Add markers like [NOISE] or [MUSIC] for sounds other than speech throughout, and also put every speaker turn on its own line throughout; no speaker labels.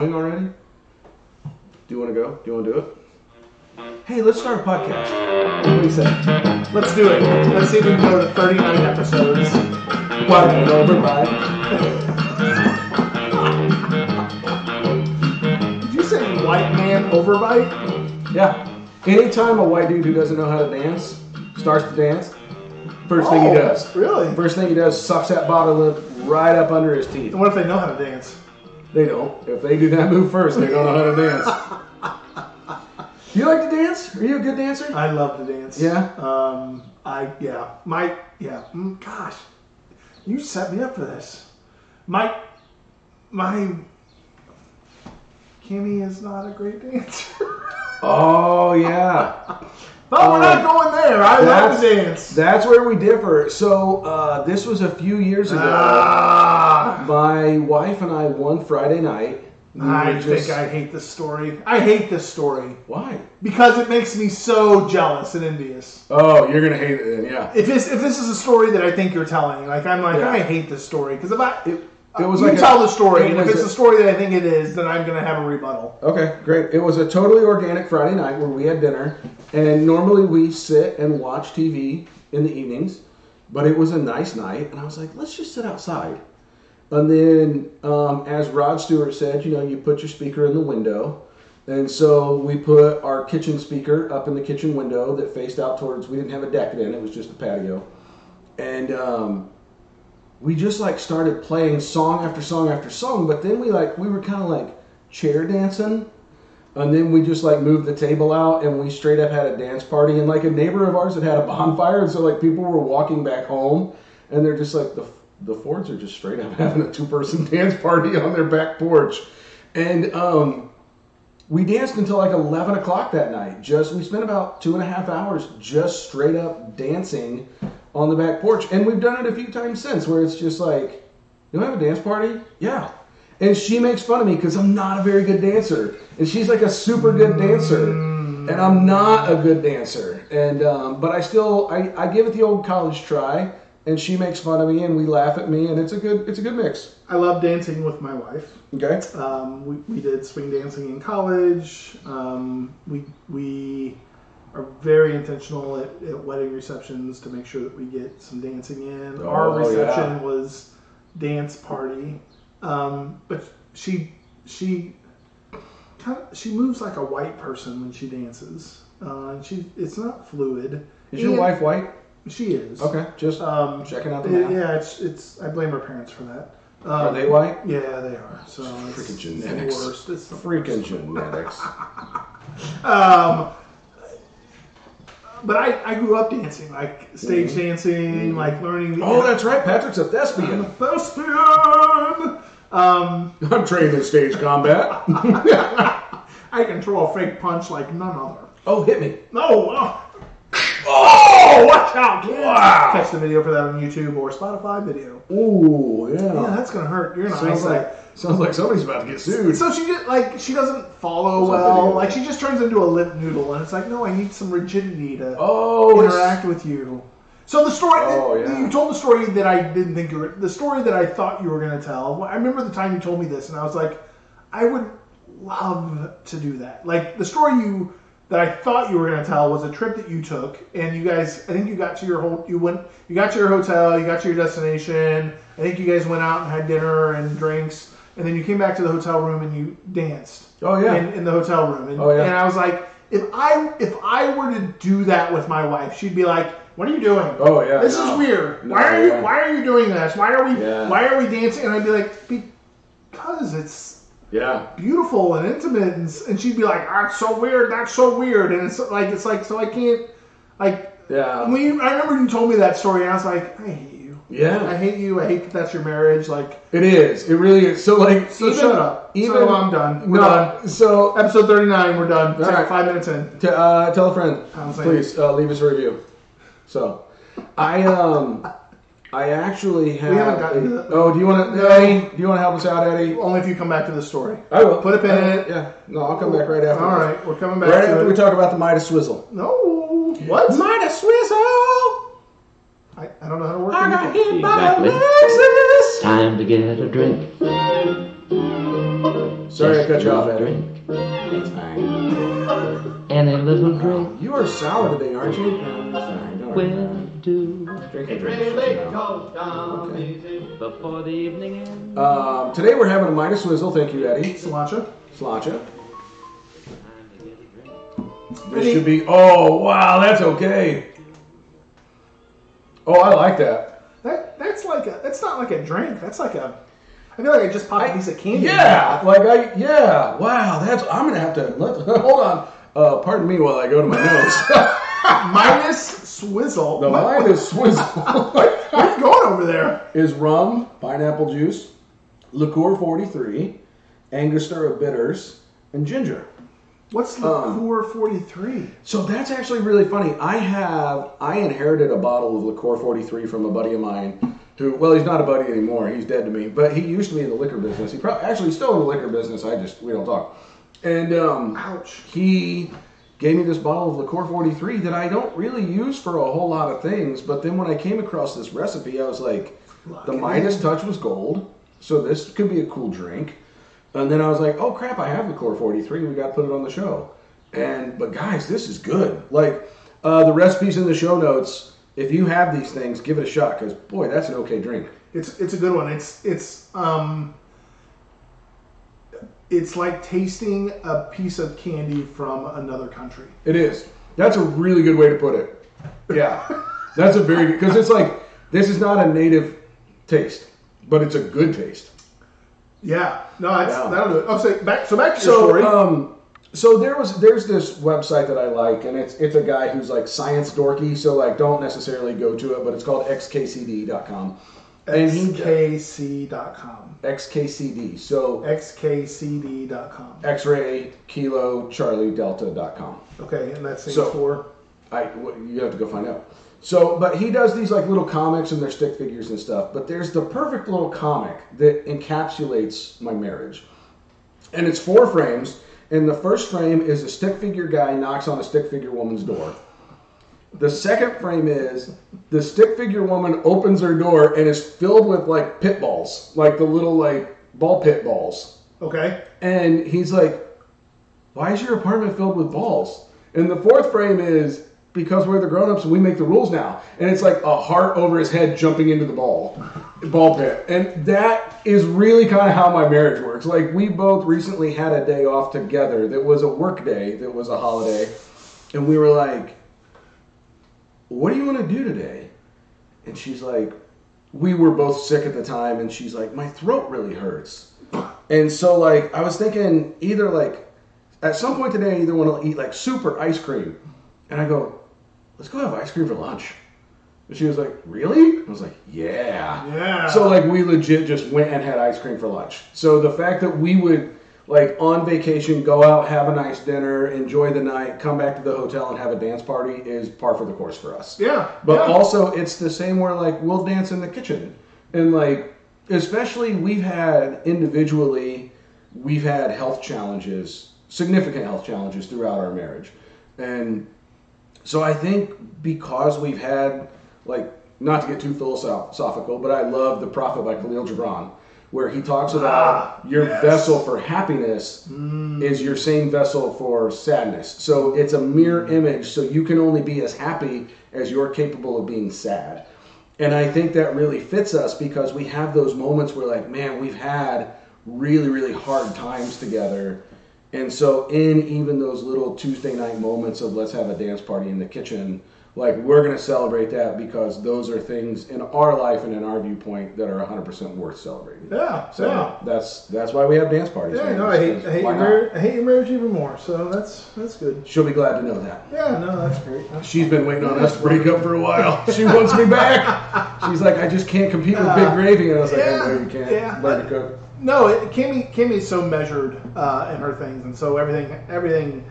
already? Do you want to go? Do you want to do it? Hey, let's start a podcast. What do you say?
Let's do it. Let's see if we can go to 39 episodes.
What? Over by?
Did you say white man overbite?
Yeah. Anytime a white dude who doesn't know how to dance starts to dance, first thing he
Oh,
does.
Really?
First thing he does, sucks that bottle lip right up under his teeth.
And what if they know how to dance?
They don't. If they do that move first, they don't know how to dance. Do [LAUGHS] you like to dance? Are you a good dancer?
I love to dance.
Yeah?
Um, I yeah. My yeah. Mm, gosh, you set me up for this. My my Kimmy is not a great dancer.
Oh yeah. [LAUGHS]
but we're not going there. I love to dance.
That's where we differ. So uh, this was a few years ago.
Ah,
My wife and I one Friday night. we
I
were
think I hate this story. I hate this story
Why?
because it makes me so jealous and envious.
Oh, you're gonna hate it then, yeah.
If this if this is a story that I think you're telling, like I'm like
Yeah.
I hate this story because if I
It, it was
you
like a-
tell the story, and if it's
a-
the story that I think it is, then I'm gonna have a rebuttal.
Okay, great. It was a totally organic Friday night where we had dinner, and normally we sit and watch TV in the evenings, but it was a nice night, and I was like, let's just sit outside. And then, um, as Rod Stewart said, you know, you put your speaker in the window, and so we put our kitchen speaker up in the kitchen window that faced out towards. We didn't have a deck then; it was just a patio, and um, we just like started playing song after song after song. But then we like we were kind of like chair dancing, and then we just like moved the table out and we straight up had a dance party. And like a neighbor of ours had had a bonfire, and so like people were walking back home, and they're just like the the Fords are just straight up [LAUGHS] having a two person dance party on their back porch, and um. We danced until like eleven o'clock that night. Just we spent about two and a half hours just straight up dancing on the back porch, and we've done it a few times since. Where it's just like, you want to have a dance party? Yeah. And she makes fun of me because I'm not a very good dancer, and she's like a super good dancer, and I'm not a good dancer. And um, but I still I, I give it the old college try, and she makes fun of me, and we laugh at me, and it's a good it's a good mix.
I love dancing with my wife.
Okay.
Um, we, we did swing dancing in college. Um, we we are very intentional at, at wedding receptions to make sure that we get some dancing in. Our
Oh,
reception
yeah.
was dance party, um, but she she kind of she moves like a white person when she dances. Uh, and she it's not fluid.
Is your wife white?
She is.
Okay, just
Um,
checking out the
yeah,
map.
yeah, it's it's. I blame her parents for that. Um,
Are they white?
Yeah, they are. So it's,
Freaking genetics.
the worst. It's the
Freaking genetics. [LAUGHS]
Um, but I, I grew up dancing, like stage dancing, like learning. The,
Oh, that's right. Patrick's a
I'm a
thespian.
thespian. Um, [LAUGHS]
I'm trained in stage combat. [LAUGHS]
I can throw a fake punch like none other.
oh, hit me.
No. Oh, watch out, kids.
Wow.
Catch the video for that on YouTube or Spotify video.
Ooh,
Yeah,
yeah.
that's gonna hurt. You're not
Sounds like sounds like somebody's about to get sued.
So she just like she doesn't follow well. Like she just turns into a limp noodle, and it's like, no, I need some rigidity to
oh,
interact with you. So the story
Oh, yeah.
you told the story that I didn't think you were the story that I thought you were going to tell. I remember the time you told me this, and I was like, I would love to do that. Like the story you that I thought you were going to tell was a trip that you took, and you guys. I think you got to your whole. You went. You got to your hotel. You got to your destination. I think you guys went out and had dinner and drinks, and then you came back to the hotel room and you danced
Oh yeah.
in, in the hotel room. And,
Oh, yeah.
and I was like, if I if I were to do that with my wife, she'd be like, "What are you doing?
Oh yeah.
this
no.
is weird.
No,
why are you
yeah.
Why are you doing this? Why are we
Yeah.
Why are we dancing?" And I'd be like, "Because it's
Yeah.
beautiful and intimate." And, and she'd be like, "That's so weird. That's so weird." And it's like it's like so I can't like
Yeah.
when you, I remember you told me that story, and I was like, "I hate you.
Yeah, I
hate you. I hate that that's your marriage." Like,
It is. It really is. So like.
so
even,
shut up.
Even
so I'm done. We're
no.
done.
So
Episode 39, we're done.
All right.
Five minutes in.
T- uh, tell a friend, please uh, leave us a review. So, I um, I actually have.
haven't gotten to the-
oh, do you want to,
No.
Eddie? Do you want to help us out, Eddie?
Only if you come back to the story.
I will
Put a pin in it.
Yeah. No, I'll come back right after.
All
this.
right, we're coming back
Right
to
after
it.
we talk about the Midas Swizzle.
no, what?
Midas Swizzle.
I, I don't know how to work
I
it.
got hit by
Exactly.
Alexis.
Time to get a drink.
Sorry I cut you off,
a
Eddie.
drink
That's fine.
and a little drink
You are sour today, aren't you? No, it's fine. Don't worry about
will
it.
do
Drink drink. you know. Okay.
before the evening ends.
Um, today we're having a Midas Swizzle. Thank you, Eddie.
Cilantro.
Sláinte.
Time to get a drink.
This should be. Oh wow, that's okay. Oh, I like that.
That that's like a that's not like a drink. That's like a. I feel like I just popped a piece of candy.
Yeah, like I. Yeah. Wow, that's. I'm gonna have to. Let, [LAUGHS] hold on. Uh, pardon me while I go to my notes. [LAUGHS]
Minus swizzle.
the
What-
Midas Swizzle [LAUGHS]
What are you going over there?
is rum, pineapple juice, liqueur 43, Angostura bitters, and ginger.
What's
Um,
liqueur forty three?
So that's actually really funny. I have I inherited a bottle of liqueur 43 from a buddy of mine who well he's not a buddy anymore. He's dead to me, but he used to be in the liquor business. He probably actually still in the liquor business. I just we don't talk. And um,
Ouch.
he gave me this bottle of liqueur 43 that I don't really use for a whole lot of things. But then when I came across this recipe, I was like, the Midas touch was gold, so this could be a cool drink. And then I was like, oh crap, I have liqueur 43. We got to put it on the show. And but guys, this is good. Like uh, the recipes in the show notes. If you have these things, give it a shot because boy, that's an okay drink.
It's it's a good one. It's it's um it's like tasting a piece of candy from another country.
It is. That's a really good way to put it. Yeah, [LAUGHS] that's a very good because it's like this is not a native taste, but it's a good taste.
Yeah. No, that's,
Yeah.
that'll do it. Oh, so back so back to your
So,
story.
um, so there was there's this website that I like, and it's it's a guy who's like science dorky. So like, don't necessarily go to it, but it's called xkcd.com, and
xkc.com.
xkcd. So
xkcd.com.
X-ray Kilo Charlie Delta.com.
Okay, and that's
So-
for
I you have to go find out. So, but he does these like little comics and they're stick figures and stuff. But there's the perfect little comic that encapsulates my marriage, and it's four frames. And the first frame is a stick figure guy knocks on a stick figure woman's door. The second frame is the stick figure woman opens her door and is filled with like pit balls, like the little like ball pit balls.
okay.
And he's like, Why is your apartment filled with balls? And the fourth frame is because we're the grown-ups and we make the rules now. And it's like a heart over his head jumping into the ball ball pit. And that is really kind of how my marriage works. Like we both recently had a day off together that was a work day, that was a holiday. And we were like, What do you want to do today? And she's like, we were both sick at the time and she's like, My throat really hurts. And so like I was thinking either like at some point today I either want to eat like soup or ice cream. And I go, let's go have ice cream for lunch. And she was like, really? I was like, yeah.
Yeah.
So like we legit just went and had ice cream for lunch. So the fact that we would like on vacation go out, have a nice dinner, enjoy the night, come back to the hotel and have a dance party is par for the course for us.
Yeah.
But
yeah.
also, it's the same where like we'll dance in the kitchen, and like especially we've had individually, we've had health challenges, significant health challenges throughout our marriage, and so I think because we've had like not to get too philosophical, but I love the Prophet by Khalil Gibran, where he talks about
Ah,
your
yes.
vessel for happiness is your same vessel for sadness. So it's a mirror image, so you can only be as happy as you're capable of being sad. And I think that really fits us because we have those moments where, like, man, we've had really, really hard times together. And so, in even those little Tuesday night moments of let's have a dance party in the kitchen, like, we're going to celebrate that because those are things in our life and in our viewpoint that are 100% worth celebrating.
Yeah.
So
yeah.
that's that's why we have dance parties.
Yeah,
man,
no, I hate, I hate, your marriage, I hate your marriage even more. So that's that's good.
She'll be glad to know that.
Yeah, no, that's great. That's-
She's been waiting on us to break up for a while. [LAUGHS] She wants me back. She's like, I just can't compete with Big Gravy. And I was like, I know you can't.
Yeah.
Learn to cook.
No, it, Kimmy Kimmy's so measured uh, in her things, and so everything everything.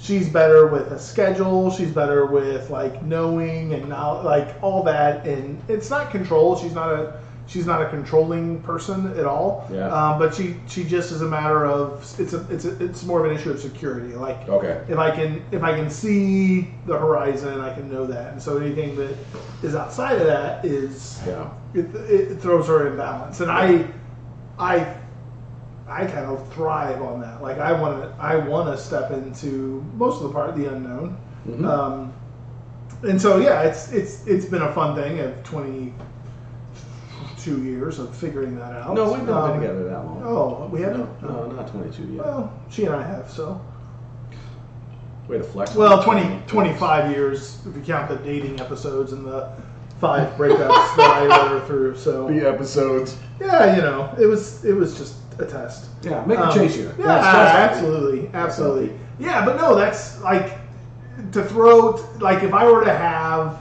She's better with a schedule. She's better with like knowing and now like all that, and it's not control. She's not a she's not a controlling person at all.
Yeah.
Um, but she she just is a matter of it's a it's a, it's more of an issue of security. Like
Okay.
if I can if I can see the horizon, I can know that, and so anything that is outside of that is
Yeah.
it, it throws her in balance. And I, I, I kind of thrive on that. Like I want to I want to step into most of the part the unknown.
Mhm.
Um, and so yeah, it's it's it's been a fun thing of twenty two years of figuring that out.
no, we've not
Um,
been together that long.
Oh, we haven't.
No, no, not 22 yet.
Well, she and I have so.
Way to flex.
Well, 20, 25 years if you count the dating episodes and the five breakups that I her through. So
The episodes.
yeah, you know, it was it was just a test.
Yeah, make
Um,
chase you.
Yeah,
That's- that's
absolutely, absolutely. Yeah, but no, that's like to throw like if I were to have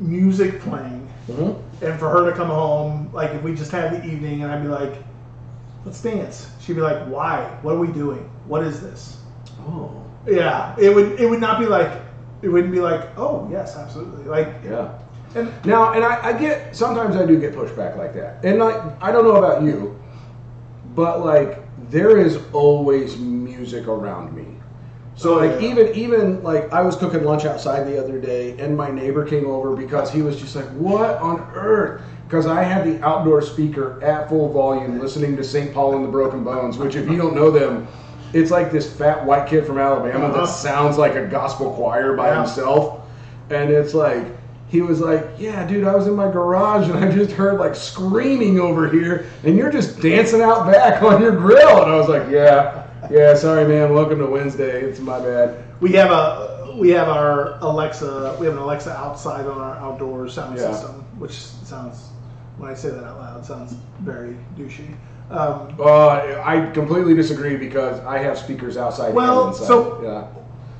music playing
Mhm.
and for her to come home, like if we just had the evening and I'd be like, let's dance. She'd be like, why? What are we doing? What is this?
Oh,
Yeah, it would it would not be like it wouldn't be like, oh yes, absolutely. Like
yeah.
and
Now, and I, I get sometimes I do get pushback like that, and like I don't know about you, but like there is always music around me. So
Oh,
like
yeah.
even even like I was cooking lunch outside the other day, and my neighbor came over because he was just like, "What on earth?" Because I had the outdoor speaker at full volume, listening to St. Paul and the Broken Bones, which if you don't know them, it's like this fat white kid from Alabama
Uh-huh.
that sounds like a gospel choir by
Yeah.
himself, and it's like he was like, "Yeah, dude, I was in my garage and I just heard like screaming over here, and you're just dancing out back on your grill." And I was like, "Yeah, yeah, sorry, man. Welcome to Wednesday. It's my bad."
we have a we have our Alexa we have an Alexa outside on our outdoor sound
Yeah.
system, which sounds when I say that out loud sounds very douchey. Um,
Uh, I completely disagree because I have speakers outside
Well, so-
yeah,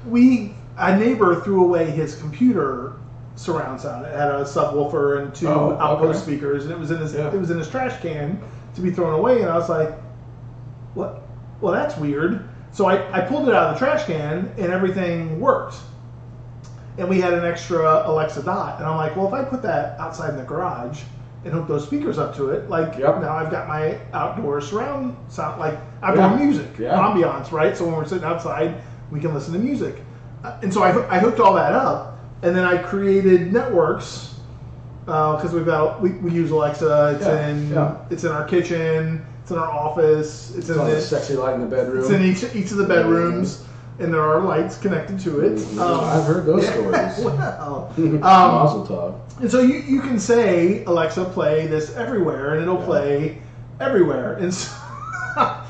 we a neighbor threw away his computer surround sound. It had a subwoofer and two
Oh,
outpost
okay.
speakers, and it was in his
Yeah.
it was in his trash can to be thrown away. And I was like, "What? Well, that's weird." So I, I pulled it out of the trash can, and everything worked. And we had an extra Alexa Dot, and I'm like, "Well, if I put that outside in the garage." And hook those speakers up to it. Like
Yep.
now, I've got my outdoor surround sound, like outdoor
Yeah.
music,
Yeah.
ambiance, right? So when we're sitting outside, we can listen to music. Uh, and so I, I hooked all that up, and then I created networks because we've got we, we use Alexa. It's
Yeah,
in
yeah.
it's in our kitchen. It's in our office. It's,
it's
in
the
this,
sexy light in the bedroom.
it's in each each of the bedrooms, and there are lights connected to it.
Mhm.
Um,
I've heard those
yeah,
stories. [LAUGHS]
well, [LAUGHS] um,
Mazel tov.
and so you, you can say, Alexa, play this everywhere, and it'll play everywhere. And so [LAUGHS]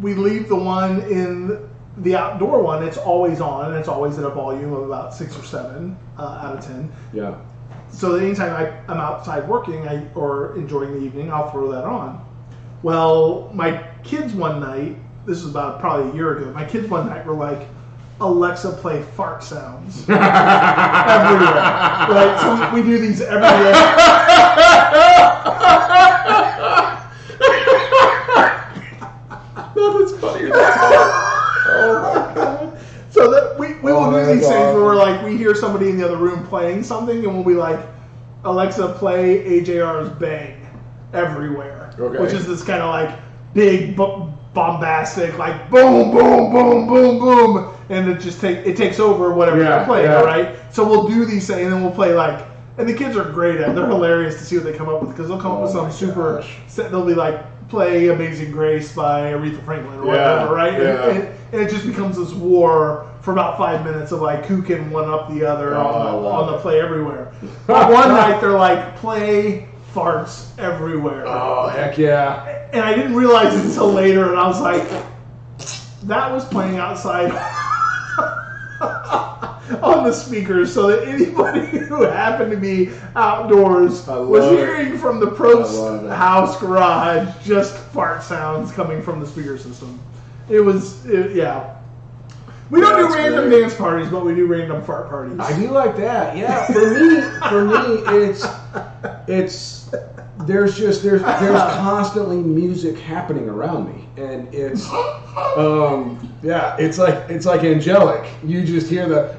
we leave the one in the outdoor one, it's always on, and it's always at a volume of about six or seven uh, out of ten.
Yeah.
So anytime I, I'm outside working I, or enjoying the evening, I'll throw that on. Well, my kids one night, this was about probably a year ago, my kids one night were like, Alexa, play fart sounds [LAUGHS] everywhere. Right? So we do these everywhere.
Nothing's [LAUGHS] funnier than that. Oh my god.
So that we, we will
Oh,
do
that's
these things where we're like we hear somebody in the other room playing something and we'll be like, Alexa, play AJR's Bang everywhere.
Okay.
Which is this kind of like big bombastic like boom boom boom boom boom and it just take it takes over whatever
Yeah,
you're playing,
yeah.
all right? So we'll do these things and then we'll play like and the kids are great at it. They're hilarious to see what they come up with because they'll come up with
Oh
some super
gosh.
they'll be like play Amazing Grace by Aretha Franklin or
Yeah,
whatever, right? And-
yeah.
and- and it just becomes this war for about five minutes of like who can one up the other
Oh,
on, the, on the play everywhere. [LAUGHS] One night they're like play farts everywhere,
Oh heck yeah.
and I didn't realize it until later, and I was like, that was playing outside. [LAUGHS] on the speakers so that anybody [LAUGHS] who happened to be outdoors was
it.
hearing from the Probst house garage just fart sounds coming from the speaker system. It was, it, yeah. We don't do random
great.
dance parties, but we do random fart parties.
I do like that. Yeah, for me, for me, it's it's there's just there's there's [LAUGHS] constantly music happening around me, and it's um yeah, it's like it's like angelic. You just hear the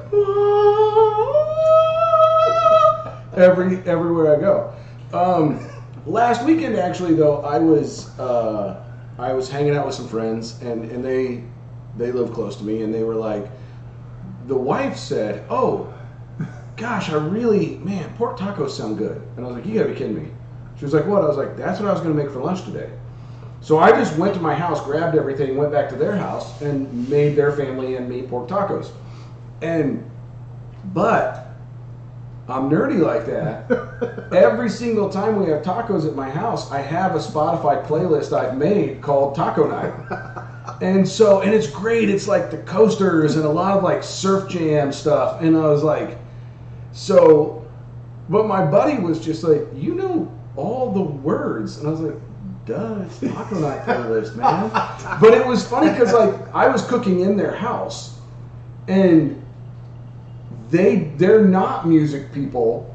every everywhere I go. Um, last weekend, actually, though, I was uh, I was hanging out with some friends, and and they they live close to me, and they were like, the wife said, "Oh, gosh, I really man, pork tacos sound good," and I was like, "You gotta be kidding me." She was like, "What?" I was like, "That's what I was gonna make for lunch today." So I just went to my house, grabbed everything, went back to their house, and made their family and me pork tacos. And, but I'm nerdy like that. [LAUGHS] Every single time we have tacos at my house, I have a Spotify playlist I've made called Taco Night. And so, and it's great. It's like the coasters and a lot of like surf jam stuff. And I was like, so, but my buddy was just like, you know all the words. And I was like, duh, it's Taco Night playlist, man. But it was funny because like I was cooking in their house and they they're not music people.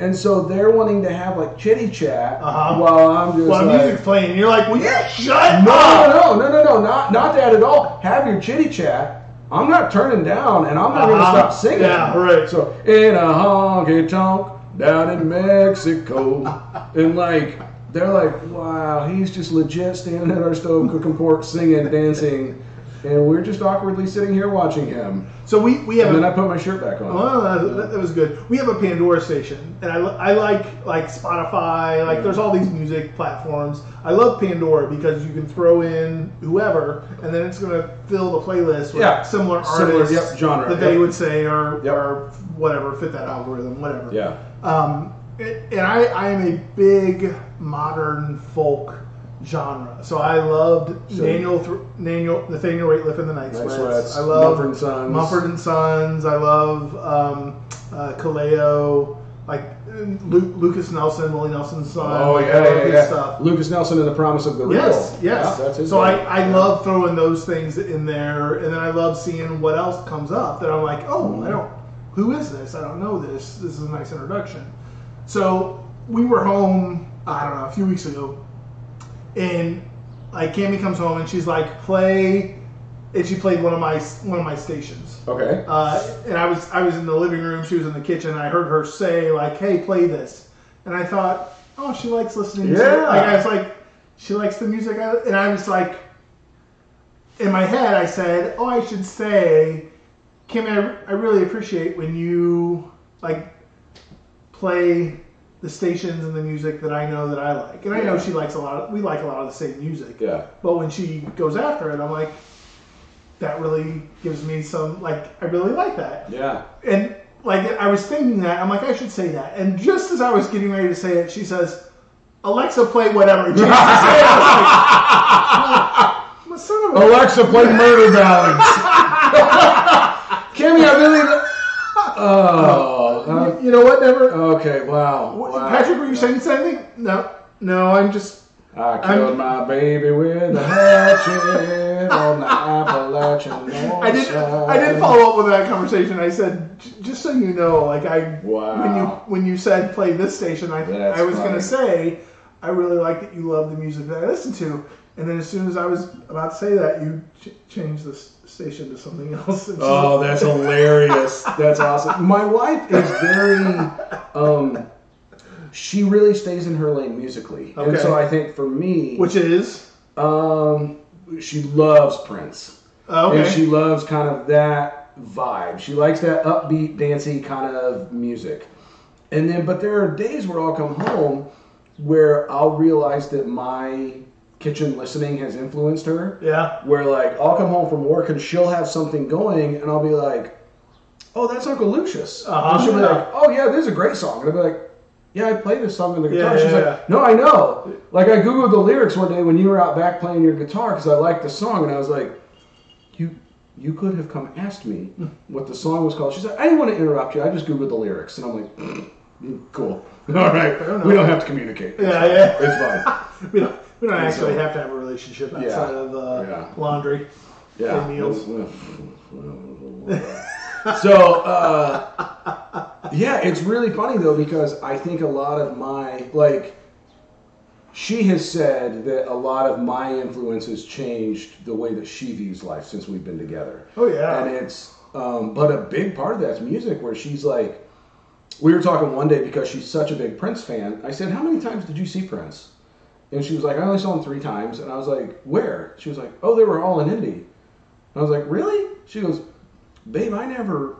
And so they're wanting to have like chitty chat
Uh-huh.
while I'm just
While
like,
music's playing, and you're like, "Will you shut
no,
up?"
no, no, no, no, no, not not that at all. Have your chitty chat. I'm not turning down, and I'm not going to
Uh-huh.
stop singing.
Yeah, right.
So in a honky tonk down in Mexico, and like they're like, wow, he's just legit standing at our stove cooking pork, singing, dancing, and we're just awkwardly sitting here watching him.
So we we have
And
a
then I put my shirt back on.
Oh, that, that was good. We have a Pandora station, and I, I like like Spotify. Like, there's all these music platforms. I love Pandora because you can throw in whoever, and then it's going to fill the playlist with
Yeah.
similar
Similar,
artists
yep, genre,
that they would say or
Yep.
or whatever fit that algorithm, whatever.
Yeah.
Um, it- and I, I am a big modern folk genre. So I loved
So-
Nathaniel, Th- Nathaniel, Nathaniel Rateliff and the Night Sweats.
Sweats,
I love
Mumford and Sons.
Mumford and Sons. I love um, uh, Kaleo, like Lu- Lucas Nelson, Willie Nelson's son.
Oh yeah, yeah, yeah.
Stuff.
Lucas Nelson and the Promise of the Real.
Yes, yes.
Yeah, that's his
so I,
name.
I love throwing those things in there, and then I love seeing what else comes up that I'm like, oh, I don't, who is this? I don't know this. This is a nice introduction. So we were home, I don't know, a few weeks ago, and like Cammy comes home and she's like, play, and she played one of my one of my stations.
Okay.
Uh, and I was I was in the living room. She was in the kitchen. And I heard her say like, "Hey, play this," and I thought, "Oh, she likes listening." to
Yeah.
Like I was like, she likes the music, and I was like, in my head, I said, "Oh, I should say, Kim, I, I really appreciate when you like play." The stations and the music that I know that I like, and I know she likes a lot. Of, we like a lot of the same music.
Yeah.
But when she goes after it, I'm like, that really gives me some like I really like that.
Yeah.
And like I was thinking that I'm like I should say that. And just as I was getting ready to say it, she says, "Alexa, play whatever." And she used to say it, [LAUGHS] I was like, "My son of a-"
Alexa, play Murder Ballads. [LAUGHS] Kimmy, I really. [LAUGHS] Oh. uh,
You know what? Never.
okay. Wow.
What-
wow.
Patrick, were you saying something? No, no. I'm just.
I killed my baby with a [LAUGHS] hatchet on the Appalachian [LAUGHS]
I didn't. I didn't follow up with that conversation. I said, "J- just so you know, like I
Wow.
when you when you said play this station, I
That's
I was
funny.
gonna say I really like that you love the music that I listen to, and then as soon as I was about to say that, you ch- changed the station to something else. [LAUGHS]
Oh, that's hilarious. That's awesome. My wife is very, um, she really stays in her lane musically. And
Okay.
so I think for me,
which is
um, she loves Prince.
uh, okay.
And she loves kind of that vibe. She likes that upbeat, dancey kind of music. And then, but there are days where I'll come home where I'll realize that my kitchen listening has influenced her
yeah.
where like I'll come home from work and she'll have something going and I'll be like, "Oh, that's Uncle Lucius."
Uh-huh.
And she'll be like, "Oh yeah, this is a great song." And I'll be like, "Yeah, I play this song on the guitar."
Yeah,
She's
yeah,
like. "No, I know." Like I googled the lyrics one day when you were out back playing your guitar because I liked the song and I was like, "You." You could have come asked me what the song was called. She's like, I didn't want to interrupt you. I just googled the lyrics, and I'm like, "Mm, cool. [LAUGHS] All right, we don't have to communicate.
Yeah, yeah.
it's fine. [LAUGHS]
We don't. We don't
And
actually
so-
have to have a relationship
Yeah.
outside of uh,
Yeah.
laundry.
Yeah.
Meals.
so, uh, yeah, it's really funny though because I think a lot of my like, she has said that a lot of my influences changed the way that she views life since we've been together.
Oh yeah.
And it's, um, but a big part of that's music where she's like, we were talking one day because she's such a big Prince fan. I said, How many times did you see Prince? And she was like, I only saw him three times. And I was like, Where? She was like, Oh, they were all in Indy. And I was like, Really? She goes, Babe, I never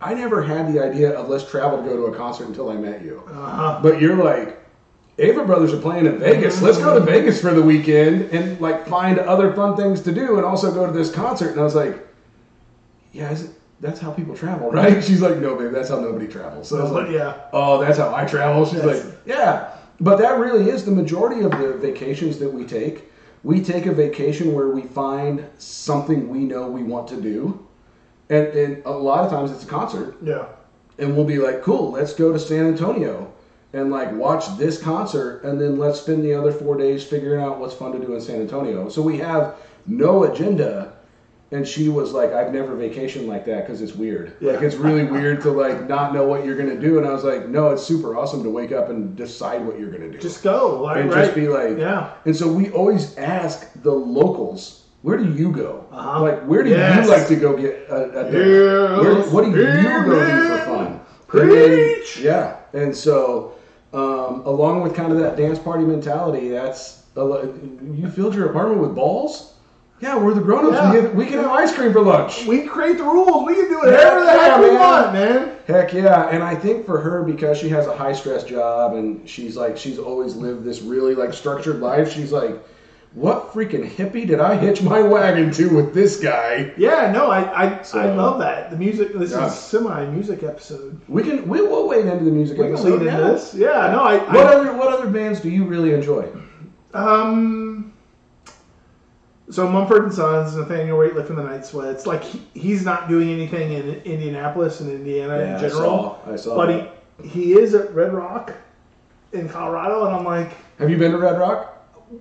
I never had the idea of let's travel to go to a concert until I met you.
uh-huh.
But you're like Avett Brothers are playing in Vegas. Let's go to Vegas for the weekend and like find other fun things to do and also go to this concert. And I was like, yeah, is it, that's how people travel, right? [LAUGHS] She's like, no, babe, that's how nobody travels. So I was like,
yeah.
oh, that's how I travel. She's like, yeah. But that really is the majority of the vacations that we take. We take a vacation where we find something we know we want to do. And, and a lot of times it's a concert
Yeah.
and we'll be like, cool, let's go to San Antonio and like watch this concert, and then let's spend the other four days figuring out what's fun to do in San Antonio. So we have no agenda. And she was like, I've never vacationed like that because it's weird. Like it's really weird to like not know what you're gonna do. And I was like, no, it's super awesome to wake up and decide what you're gonna do.
Just go. Like,
and
right.
just be like,
yeah.
and so we always ask the locals, where do you go?
Uh-huh.
Like, where do
Yes.
you like to go get a, a?
Yes.
Where, what do you
Amen.
go do for fun? And then- yeah, and so um, along with kind of that dance party mentality, that's you filled your apartment with balls. Yeah, we're the grown-ups.
Yeah.
We, have, we can have ice cream for lunch.
We create the rules. We can do whatever the
Yeah,
heck we
man.
want, man.
Heck yeah, and I think for her because she has a high stress job and she's like she's always lived this really like structured life. She's like, what freaking hippie did I hitch my wagon to with this guy?
Yeah, no, I I,
So-
I love that. The music. This
Yeah.
is semi music episode.
We can we will wade into the music
We can
episode.
lead into
yeah.
this. Yeah, no, I.
What
I
other what other bands do you really enjoy?
um. So Mumford and Sons, Nathaniel Rateliff and the Night Sweats. Like he, he's not doing anything in Indianapolis and Indiana in
I
general,
saw. I saw.
but
that.
he he is at Red Rock in Colorado, and I'm like,
Have you been to Red Rock?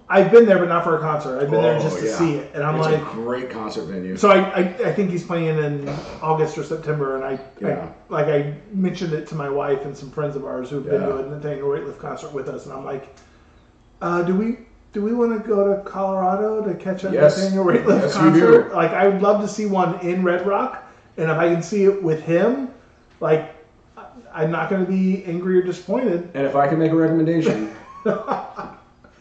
I've been there, but not for a concert. I've been there
Oh,
just to
yeah.
see it, and I'm
it's
like,
a great concert venue.
So I, I, I think he's playing in August or September, and I,
Yeah.
I like I mentioned it to my wife and some friends of ours who've been
Yeah.
to a Nathaniel Rateliff concert with us, and I'm like, uh, do we do we want to go to Colorado to catch a
Yes.
Nathaniel Rateliff
Yes, we
concert?
do.
Like I would love to see one in Red Rock, and if I can see it with him, like I'm not going to be angry or disappointed.
and if I can make a recommendation, [LAUGHS]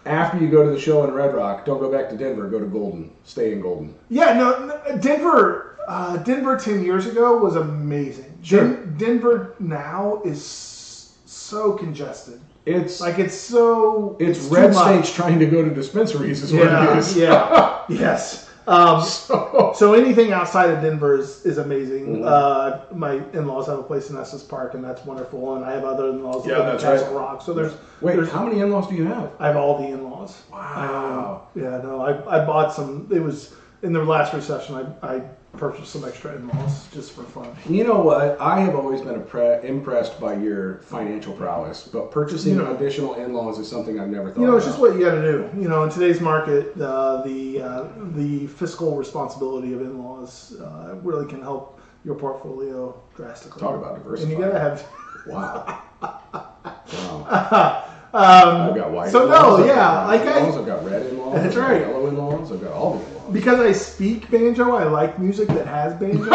after you go to the show in Red Rock, don't go back to Denver. Go to Golden. Stay in Golden.
Yeah, no, no, Denver. Uh, Denver ten years ago was amazing.
Sure.
Den- Denver now is so congested.
It's
Like it's so.
it's,
too
red states trying to go to dispensaries is what
Yeah,
it is.
yeah, [LAUGHS] yes. Um,
So,
so anything outside of Denver is, is amazing.
Mhm.
Uh, my in-laws have a place in Estes Park, and that's wonderful. And I have other in-laws that
Yeah,
live in
that's
Castle
right.
Rock. So there's
wait,
there's
how many in-laws do you have?
I have all the in-laws.
Wow.
Um, yeah, no, I, I bought some. It was in the last recession. I, I purchased some extra in-laws just for fun.
You know what? I have always been impre- impressed by your financial prowess, but purchasing
You know-
additional in-laws is something I've never thought.
You know, it's
about.
just what you got to do. You know, in today's market, uh, the uh, the fiscal responsibility of in-laws uh, really can help your portfolio drastically.
Talk about diversity.
And you gotta have.
Wow. wow. [LAUGHS]
um,
I've got white
So,
in-laws,
no,
I've
yeah,
got
like I-
in-laws, I've got red in-laws,
That's
I've got
right.
yellow in-laws, I've got all the in-laws.
Because I speak banjo, I like music that has banjo. [LAUGHS]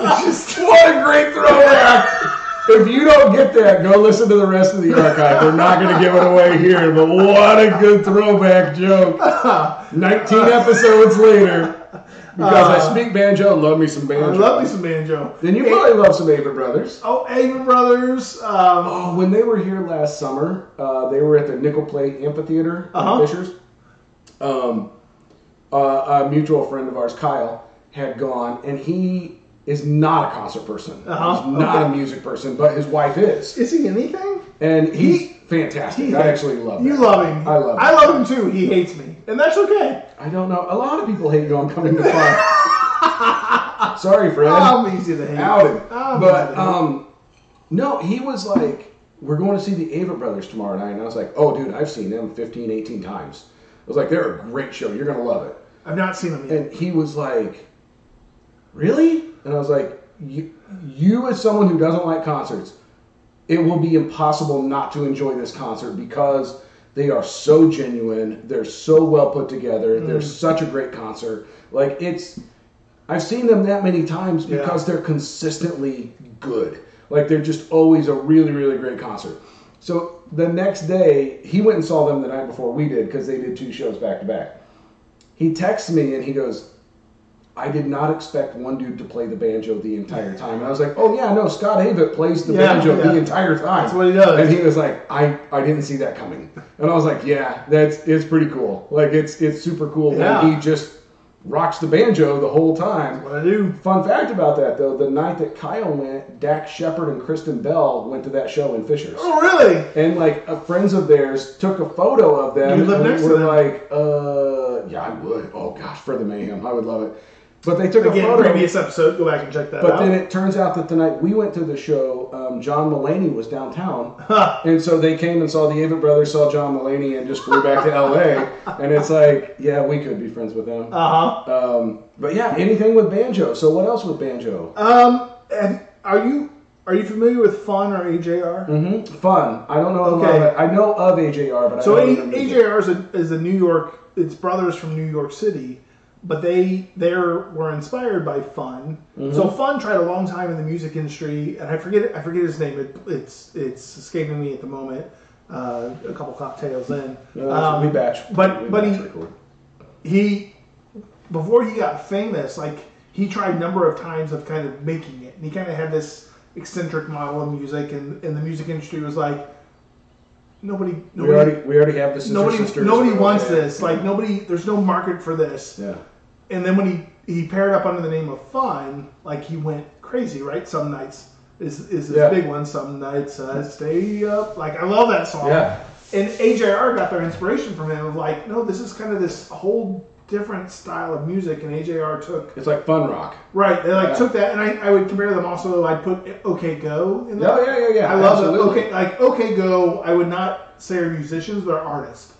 it's just [LAUGHS]
What a great throwback! if you don't get that, go listen to the rest of the archive. We're not going to give it away here, but what a good throwback joke. 19 [LAUGHS] episodes later, because I speak banjo, love me some
Uh, I
banjo.
love me some banjo.
Then you probably love some Avett Brothers.
Oh, Avett Brothers. Um,
Oh, when they were here last summer, uh, they were at the Nickel Plate Amphitheater
Uh-huh.
in Fishers. Um, uh, a mutual friend of ours, Kyle, had gone, and he is not a concert person.
Uh-huh.
He's not
Okay.
a music person, but his wife is,
is he anything?
and he's
He-
fantastic.
he-
I actually love.
Him.
You
love him.
I love. him.
I
him.
love him too. He hates me, and that's okay.
I don't know. A lot of people hate you. I'm coming to find. [LAUGHS] Sorry, Fred.
I'm easy to hate.
outed.
I'm
but
easy to hate.
um, no, he was like, "We're going to see the Avett Brothers tomorrow night," and I was like, "Oh, dude, I've seen them 15, 18 times." I was like, "They're a great show. You're gonna love it."
I've not seen him yet.
And he was like, "Really?" And I was like, "You, you as someone who doesn't like concerts, it will be impossible not to enjoy this concert because." They are so genuine. They're so well put together. They're
Mm.
such a great concert. Like it's, I've seen them that many times
Yeah.
because they're consistently good. Like they're just always a really, really great concert. So the next day, he went and saw them the night before we did because they did two shows back to back. He texts me and he goes, I did not expect one dude to play the banjo the entire time. And I was like, oh yeah, no, Scott Avett plays the
Yeah,
banjo
yeah.
the entire time.
That's what he does.
And he was like, I, I didn't see that coming. And I was like, yeah, that's it's pretty cool. Like it's it's super cool
Yeah.
that he just rocks the banjo the whole time.
What I do?
Fun fact about that though, the night that Kyle went, Dax Shepard and Kristen Bell went to that show in Fishers.
Oh, really?
And like uh, friends of theirs took a photo of them.
You live next to them.
like, uh, yeah, I would. Oh gosh, for the mayhem, I would love it. But they took a
Again,
photo.
previous episode. Go back and check that
But
out.
then it turns out that the night we went to the show, um, John Mulaney was downtown, [LAUGHS] and so they came and saw the Avett brothers, saw John Mulaney, and just flew back to [LAUGHS] L.A. And it's like, yeah, we could be friends with them.
Uh huh.
Um, but yeah, anything with banjo. So what else with banjo?
Um, and are you are you familiar with Fun or AJR?
hmm Fun. I don't know. a
Okay.
I know of AJR, but
So
I
A-
don't know.
AJR is a, is a New York. It's brothers from New York City, but they they were inspired by Fun.
Mm-hmm.
So Fun tried a long time in the music industry, and I forget I forget his name. It, it's it's escaping me at the moment. Uh, a couple cocktails in.
No,
Um,
we batch.
but-
we
but
batch
he-
record.
he before he got famous, like he tried a number of times of kind of making it, and he kind of had this eccentric model of music, and, and the music industry was like, nobody,
we already we already have sister
nobody,
sisters.
nobody wants this. Like nobody, there's no market for this.
Yeah.
And then when he he paired up under the name of Fun, like he went crazy, right? Some nights is is his
Yeah.
big one. Some nights uh, stay up. Like I love that song.
Yeah.
And AJR got their inspiration from him of like, no, this is kind of this whole different style of music, and AJR took
It's like fun rock.
right. They like
Yeah.
took that, and I, I would compare them also. I'd put OK Go in
Yeah,
that.
yeah, yeah, yeah.
I love
absolutely.
Okay, like OK Go. I would not say are musicians, but are artists.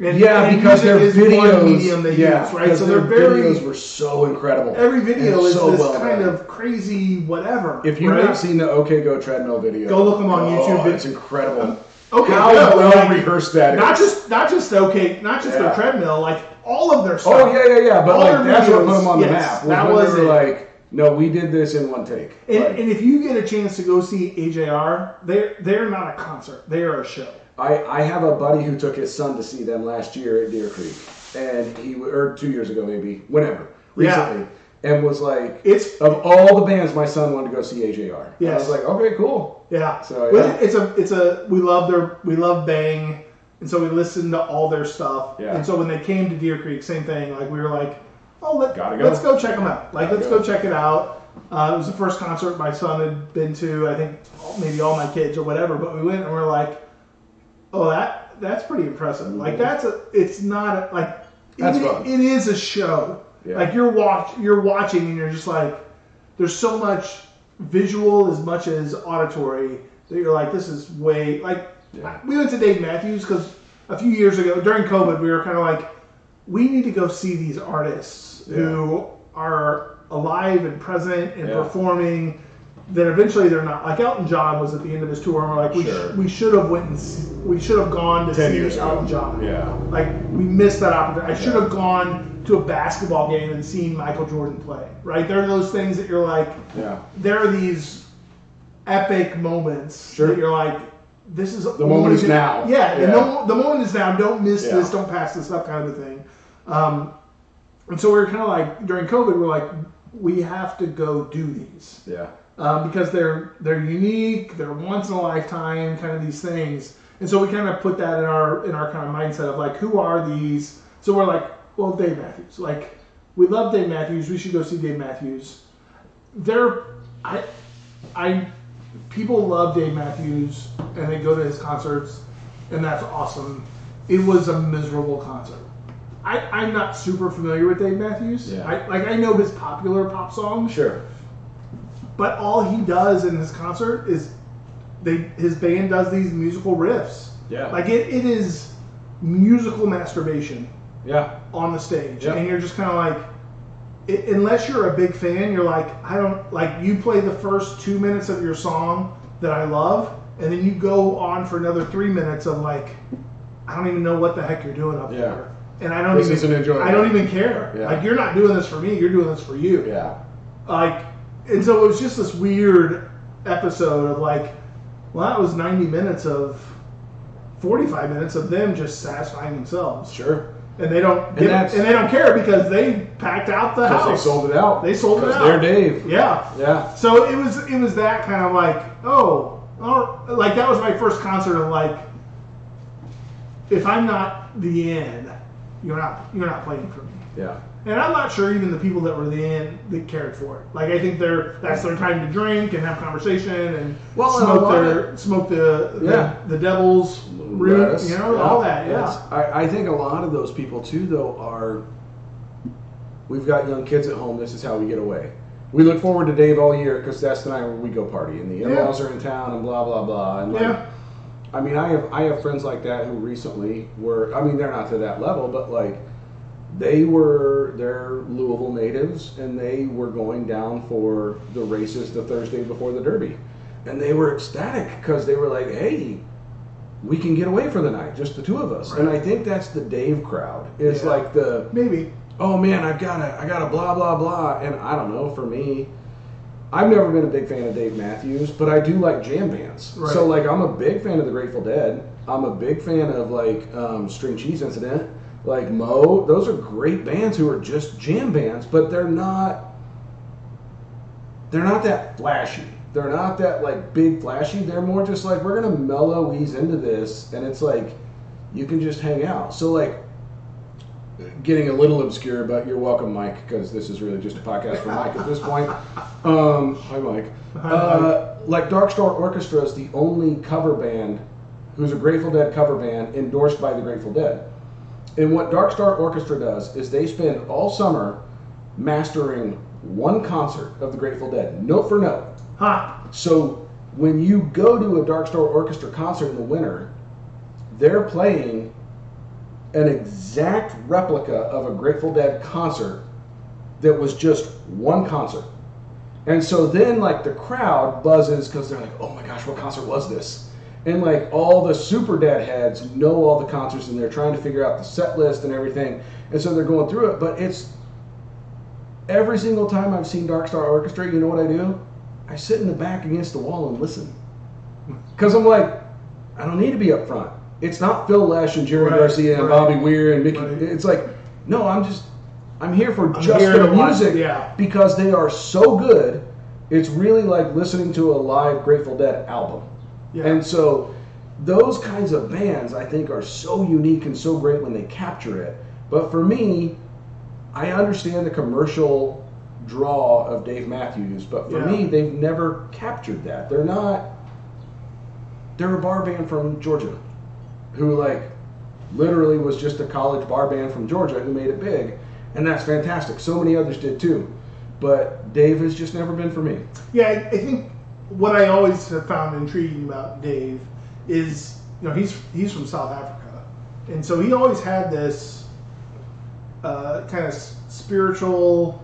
And-
Yeah,
and
because their videos,
medium they
yeah,
use, right? So
their
very
videos were so incredible.
every video is
so
this
well
kind
done.
of crazy whatever.
If you've
right?
not seen the OK Go treadmill video,
Go look them on
oh,
YouTube.
It's incredible.
Um, OK
How
Go,
well
like,
rehearsed that is.
not just not just OK, not just their
Yeah.
treadmill, like all of their oh, stuff.
Oh yeah, yeah, yeah. But
All
like
their
that's what put them on the
yes,
map. Was
that was it.
like, no, we did this in one take.
And, and if you get a chance to go see AJR, they're they're not a concert; they are a show.
I, I have a buddy who took his son to see them last year at Deer Creek, and he or two years ago maybe, whenever
Yeah.
recently, and was like,
It's
of all the bands, my son wanted to go see AJR. Yeah, I was like, okay, cool.
yeah,
So, yeah.
it's a it's a we love their we love Bang, and so we listened to all their stuff.
Yeah.
And so when they came to Deer Creek, same thing. Like we were like, oh let
Gotta go.
let's go check them out. Like
Gotta
let's
go.
go check it out. Uh, it was the first concert my son had been to. I think maybe all my kids or whatever. But we went and we're like, oh that that's pretty impressive. Like that's a it's not a, like.
That's
it,
fun.
it is a show.
Yeah.
Like you're watch you're watching and you're just like there's so much visual as much as auditory that you're like this is way like
Yeah.
we went to Dave Matthews because a few years ago during COVID we were kind of like we need to go see these artists who are alive and present and
Yeah.
performing. Then eventually they're not like Elton John was at the end of his tour and we're like we,
Sure.
sh- we should have went and see, we should have gone to
Ten
see
years ago.
Elton John.
Yeah.
Like we missed that opportunity. I should have gone to a basketball game and seen Michael Jordan play. Right? There are those things that you're like,
Yeah.
there are these epic moments
Sure.
that you're like, this is
The moment is now.
Yeah,
Yeah.
No, the moment is now. Don't miss
Yeah.
this. Don't pass this up, kind of a thing. Um, and so we are kind of like during COVID, we're like, we have to go do these
Yeah.
Um, because they're they're unique, they're once in a lifetime kind of these things, and so we kind of put that in our in our kind of mindset of like, who are these? So we're like, well, Dave Matthews, like we love Dave Matthews, we should go see Dave Matthews. They're, I, I, people love Dave Matthews and they go to his concerts, and that's awesome. It was a miserable concert. I, I'm not super familiar with Dave Matthews.
Yeah.
I, like I know his popular pop songs,
Sure.
But all he does in his concert is they his band does these musical riffs.
Yeah.
Like it, it is musical masturbation
Yeah.
on the stage. And you're just kind of like i unless you're a big fan, you're like I don't like you play the first 2 minutes of your song that I love and then you go on for another 3 minutes of like I don't even know what the heck you're doing up
Yeah.
there. And I don't
This
even. I don't even care.
Yeah.
Like you're not doing this for me, you're doing this for you
Yeah.
like and so it was just this weird episode of like well that was 90 minutes of 45 minutes of them just satisfying themselves
Sure.
and they don't
And
get, and they don't care because they packed out the house.
they sold it out.
They sold it out.
They're Dave.
Yeah.
Yeah.
So it was it was that kind of like oh, oh like that was my first concert of like if I'm not the end, you're not you're not playing for me.
Yeah.
And I'm not sure even the people that were in that cared for it. Like I think they're that's their time to drink and have conversation and
Well,
smoke their smoke the the,
Yeah.
the devil's root,
Lettuce,
you know,
yeah.
all that. Yeah.
I, I think a lot of those people too, though, are. We've got young kids at home. This is how we get away. We look forward to Dave all year because that's the night where we go party, and the in-laws are in town, and blah blah blah. And like,
Yeah.
I mean, I have I have friends like that who recently were. I mean, they're not to that level, but like, they were they're Louisville natives, and they were going down for the races the Thursday before the Derby, and they were ecstatic because they were like, hey, we can get away for the night, just the two of us. And I think that's the Dave crowd. It's
Yeah.
like the
Maybe.
oh man, I've got a I got a blah blah blah, and I don't know. For me, I've never been a big fan of Dave Matthews, but I do like jam bands.
Right.
So like, I'm a big fan of the Grateful Dead. I'm a big fan of like um, String Cheese Incident, like Mo. Those are great bands who are just jam bands, but they're not. They're not that flashy. They're not that like big flashy. They're more just like we're gonna mellow ease into this, and it's like you can just hang out. So like getting a little obscure, but you're welcome, Mike, because this is really just a podcast for Mike at this point. [LAUGHS] Um, hi, Mike.
Hi,
Uh, like Dark Star Orchestra is the only cover band who's a Grateful Dead cover band endorsed by the Grateful Dead. And what Dark Star Orchestra does is they spend all summer mastering one concert of the Grateful Dead, note for note.
Huh.
So when you go to a Dark Star Orchestra concert in the winter, they're playing an exact replica of a Grateful Dead concert that was just one concert. And so then, like, the crowd buzzes because they're like, oh my gosh, what concert was this? And, like, all the super dead heads know all the concerts and they're trying to figure out the set list and everything. And so they're going through it. But it's every single time I've seen Dark Star Orchestra, you know what I do? I sit in the back against the wall and listen. [LAUGHS] Because I'm like, I don't need to be up front. It's not Phil Lesh and Jerry
Right,
Garcia and
right.
Bobby Weir and Mickey.
Right.
It's like, no, I'm just, I'm here for
I'm
just
here watch-
music
yeah.
because they are so good. It's really like listening to a live Grateful Dead album.
Yeah.
And so those kinds of bands I think are so unique and so great when they capture it. But for me, I understand the commercial draw of Dave Matthews, but for
Yeah.
me, they've never captured that. They're not. They're a bar band from Georgia, who like literally was just a college bar band from Georgia who made it big, and that's fantastic. So many others did too, but Dave has just never been for me.
Yeah, I, I think what I always have found intriguing about Dave is, you know, he's he's from South Africa, and so he always had this uh, kind of spiritual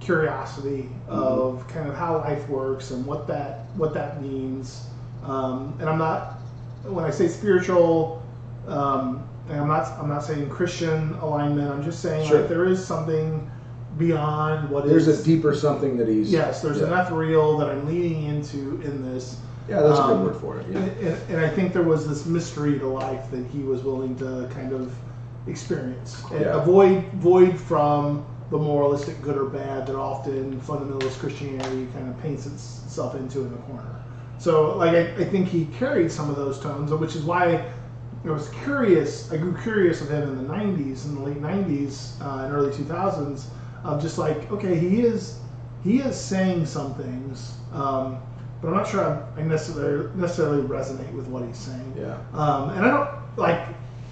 curiosity of kind of how life works and what that what that means. Um, and I'm not when I say spiritual. Um, and I'm not I'm not saying Christian alignment. I'm just saying
Sure.
like there is something beyond what
There's
is
a deeper something that he's.
Yes, there's
yeah.
an ethereal that I'm leaning into in this.
Yeah, that's a
Um,
good word for it. Yeah.
And, and, and I think there was this mystery to life that he was willing to kind of experience and
Yeah.
avoid void from the moralistic good or bad that often fundamentalist Christianity kind of paints itself into in the corner. So, like, I, I think he carried some of those tones, which is why I was curious. I grew curious of him in the '90s, in the late '90s uh, and early 2000s, of just like, okay, he is he is saying some things, um, but I'm not sure I, I necessarily necessarily resonate with what he's saying.
Yeah.
Um, and I don't like.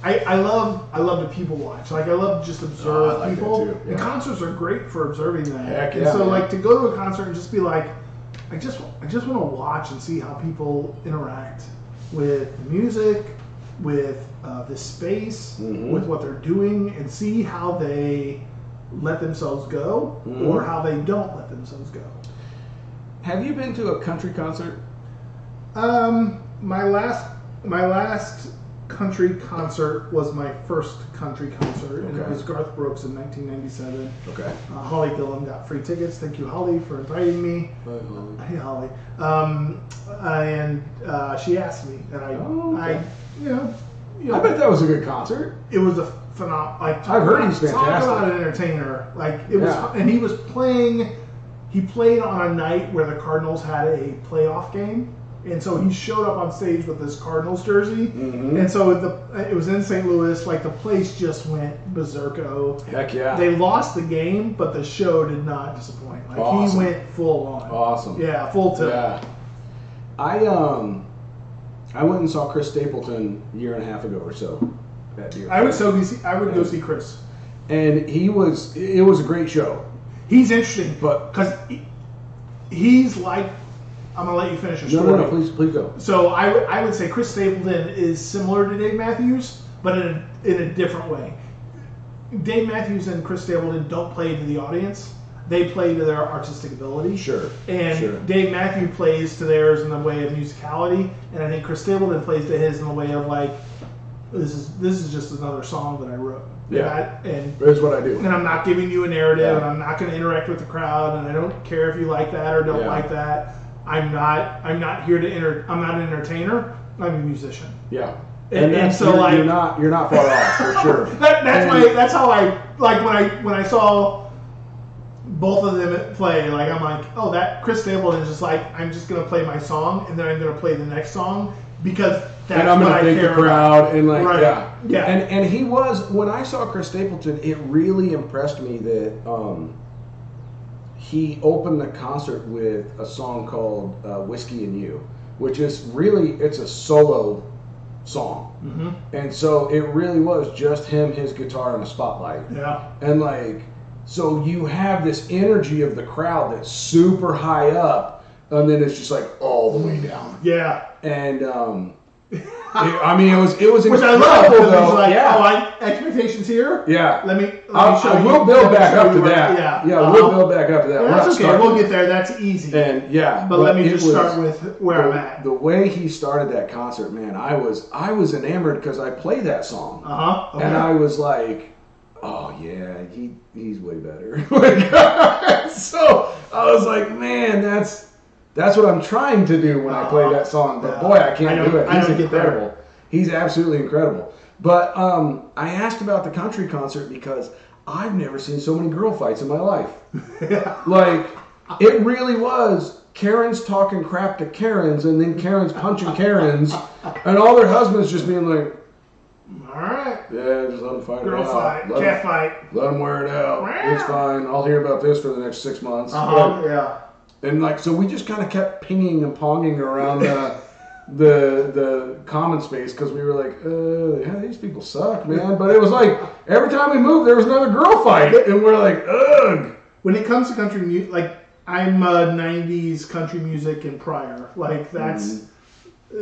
I, I love I love to people watch. Like I love to just observe
Oh, like
people.
too,
And concerts are great for observing that.
Heck
and
yeah,
so
man.
like to go to a concert and just be like, I just I just want to watch and see how people interact with the music, with uh, this space,
Mhm.
with what they're doing, and see how they let themselves go
Mhm.
or how they don't let themselves go.
Have you been to a country concert?
Um, my last my last country concert was my first country concert, and it was Garth Brooks in 1997.
Okay.
Uh, Holly Gillum got free tickets. Thank you, Holly, for inviting me. Hey, Holly. Um, and uh, she asked me, and I,
Oh, okay.
I, you know, you know,
I bet that was a good concert.
it was a phenomenal. Like
I've heard he's
Talk
fantastic.
about an entertainer. Like it was,
Yeah.
and he was playing. He played on a night where the Cardinals had a playoff game, and so he showed up on stage with this Cardinals jersey,
Mhm.
and so the it was in St. Louis. Like the place just went berserko.
Heck yeah.
They lost the game, but the show did not disappoint. Like
Awesome.
he went full on.
awesome.
Yeah, full tilt.
Yeah. I um I went and saw Chris Stapleton a year and a half ago or so at Deer.
I would so be, I would go see Chris.
and he was it was a great show.
He's interesting,
But-
because he's like, I'm gonna let you finish your
No,
story.
no, no, please please go.
So I would I would say Chris Stapleton is similar to Dave Matthews, but in a, in a different way. Dave Matthews and Chris Stapleton don't play to the audience; they play to their artistic ability.
Sure.
And
sure.
Dave Matthews plays to theirs in the way of musicality, and I think Chris Stapleton plays to his in the way of like, this is this is just another song that I wrote.
Yeah.
And, I- and
Here's what I do.
and I'm not giving you a narrative,
Yeah.
and I'm not going to interact with the crowd, and I don't care if you like that or don't
Yeah.
like that. I'm not. I'm not here to enter. I'm not an entertainer. I'm a musician.
Yeah.
And- and
that's-
so,
you're,
like-
you're not you're not far off for [LAUGHS] sure.
That, that's
And-
my. That's how I like when I when I saw both of them play. Like I'm like, oh, that Chris Stapleton is just like I'm just going to play my song, and then I'm going to play the next song because that's
and I'm
what
gonna
I
thank
care
the crowd and like
Right.
yeah.
Yeah.
And and he was when I saw Chris Stapleton, it really impressed me that um he opened the concert with a song called uh, "Whiskey and You," which is really it's a solo song,
hmm
and so it really was just him, his guitar, and a spotlight,
Yeah.
and like so you have this energy of the crowd that's super high up, and then it's just like all the way down,
Yeah.
and um. it- I mean, it was it was [LAUGHS]
Which I love because
though.
like,
yeah,
oh, I, expectations here.
yeah.
Let me. Let me
I
let
build back up to that.
Yeah.
yeah, we'll build back up to that.
That's okay.
starting-
We'll get there. That's easy.
And yeah,
but, let me just
was-
start with where
the,
I'm at.
The way he started that concert, man, I was I was enamored because I play that song,
Uh huh.
and I was like, oh yeah, he he's way better. [LAUGHS] [LAUGHS] So I was like, man, that's that's what I'm trying to do when I play that song. But boy, I can't
I don't-
it. He's
don't get there.
incredible. He's absolutely incredible. But um, I asked about the country concert because I've never seen so many girl fights in my life. [LAUGHS] Like, it really was Karens talking crap to Karens and then Karens punching Karens and all their husbands just being like,
All right.
yeah, just let them fight
Girl
it out.
fight.
Let,
Cat
'em,
fight.
let 'em wear it out. It's fine. I'll hear about this for the next six months.
Uh huh. Yeah.
And like, so we just kind of kept pinging and ponging around the [LAUGHS] the the common space because we were like, uh, yeah, these people suck, man. But it was like every time we moved, there was another girl fight, and we're like, ugh.
When it comes to country music, like I'm a '90s country music and prior. Like that's
Mm-hmm.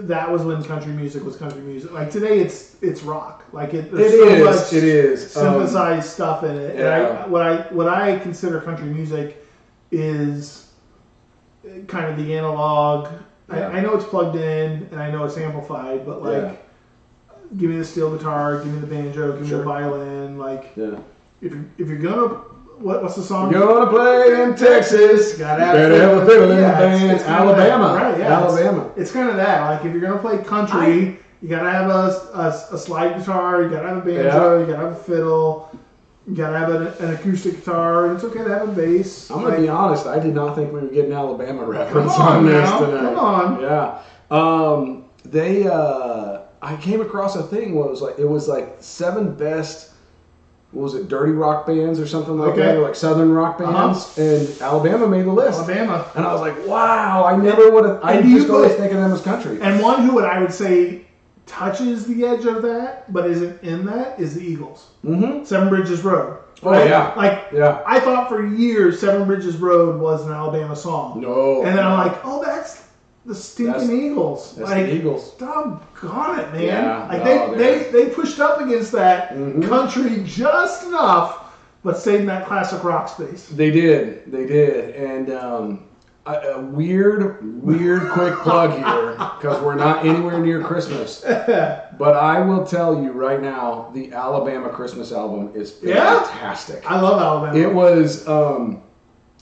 That was when country music was country music. Like today, it's it's rock. Like it,
it
so
is,
much
it is Um,
synthesized stuff in it. And
yeah.
I, what I what I consider country music is kind of the analog.
Yeah.
I, I know it's plugged in and I know it's amplified, but like,
Yeah.
give me the steel guitar, give me the banjo, give me the violin. Like,
yeah.
if you if you're gonna what, what's the song?
You're gonna play in Texas.
Gotta
Better have a fiddle in the
Yeah, it's-
band.
it's that,
Alabama.
right, yeah, it's-
Alabama.
It's kind of that. Like if you're gonna play country, you gotta have a, a, a slide guitar, you gotta have a banjo, you gotta have a fiddle, you gotta have an, an acoustic guitar. And it's okay to have a bass.
I'm gonna
Like,
be honest. I did not think we were getting Alabama reference
on,
on, this tonight.
come on.
Yeah. Um, they. Uh, I came across a thing. What was like? It was like seven best. What was it? Dirty rock bands or something like
Okay.
that, or like southern rock
Uh-huh.
bands, and Alabama made the list.
Alabama.
And I was like, wow! I never would have. I just always think of them as country.
And one who would I would say touches the edge of that, but isn't in that, is the Eagles.
mm-hmm.
Seven Bridges Road.
Oh, yeah.
Like
Yeah.
I thought for years Seven Bridges Road was an Alabama song.
No.
And then I'm like, oh, that's the stinking
That's-
Eagles.
that's
like,
the Eagles.
doggone it, man.
Yeah,
like
no,
they, they they pushed up against that
Mhm.
country just enough, but stayed in that classic rock space.
They did. They did. And um, a, a weird, weird quick plug here because we're not anywhere near Christmas. [LAUGHS] But I will tell you right now, the Alabama Christmas album is
Yeah?
fantastic.
I love Alabama.
It was um,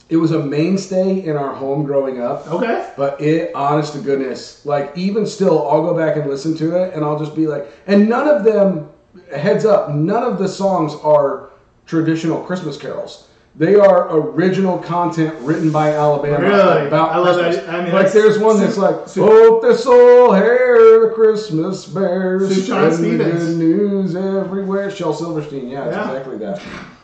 it was a mainstay in our home growing up.
okay.
But it, honest to goodness, like even still, I'll go back and listen to it, and I'll just be like, and none of them heads up, none of the songs are traditional Christmas carols. They are original content written by Alabama
Really?
about
I love
Christmas.
that. I mean,
like there's one that's like,
su-
"Hope this soul hear the Christmas bears,
Sue John
the
Stevens.
good news everywhere." Shel Silverstein, yeah, it's
Yeah.
exactly that.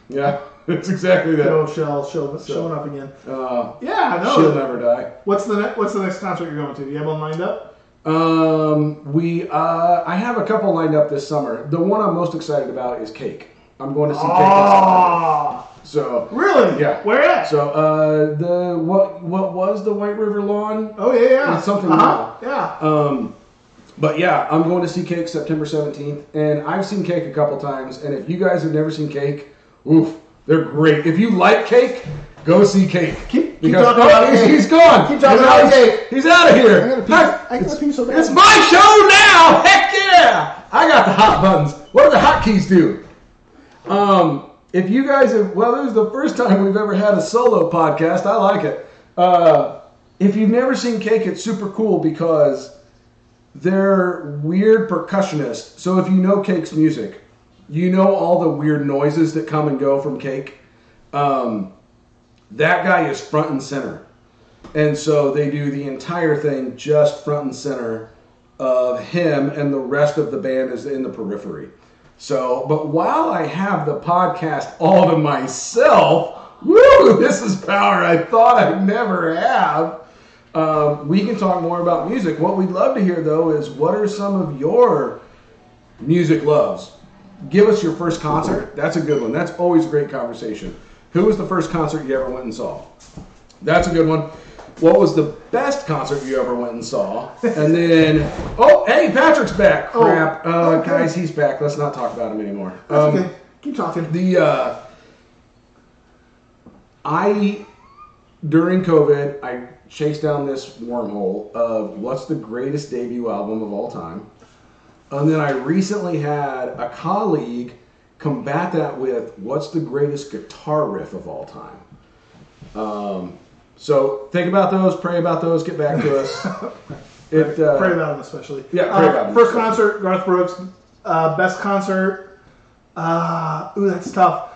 Yeah, it's exactly that.
Oh, Shell, Shell, showing up again.
Uh,
Yeah, no.
she'll never die.
What's the ne- What's the next concert you're going to? Do you have one lined up?
Um, we uh, I have a couple lined up this summer. The one I'm most excited about is Cake. I'm going to see Cake.
Oh,
So
really?
Yeah.
Where at?
so uh, the what what was the White River Lawn?
oh yeah, yeah.
It's something
uh-huh. Yeah.
Um, but yeah, I'm going to see Cake September 17th, and I've seen Cake a couple times. And if you guys have never seen Cake, oof, they're great. If you like Cake, go see Cake.
Keep- keep
because
talking
oh,
about
he's,
Cake.
he's gone.
Keep talking
He's
about
out-
Cake.
He's out of here.
I got a piece.
Hi.
I got a piece so bad.
It's my show now! Heck yeah! I got the hot buttons. What do the hotkeys do? Um, if you guys have, well, this is the first time we've ever had a solo podcast. I like it. Uh, if you've never seen Cake, it's super cool because they're weird percussionists. So if you know Cake's music, you know all the weird noises that come and go from Cake. Um, that guy is front and center. And so they do the entire thing just front and center of him, and the rest of the band is in the periphery. So, but while I have the podcast all to myself, woo, this is power I thought I'd never have. Um, we can talk more about music. What we'd love to hear, though, is what are some of your music loves? Give us your first concert. That's a good one. That's always a great conversation. Who was the first concert you ever went and saw? That's a good one. What was the best concert you ever went and saw? And then, [LAUGHS] oh, hey, Patrick's back.
Oh,
Crap, uh,
okay.
guys, he's back. Let's not talk about him anymore. Um,
okay. Keep talking.
the uh, I during COVID, I chased down this wormhole of what's the greatest debut album of all time, and then I recently had a colleague combat that with what's the greatest guitar riff of all time. Um, so think about those, pray about those, get back to us. [LAUGHS] It uh,
pray about them especially.
yeah, pray
Uh,
about him
First concert, Garth Brooks. Uh, best concert. Uh, ooh, that's tough.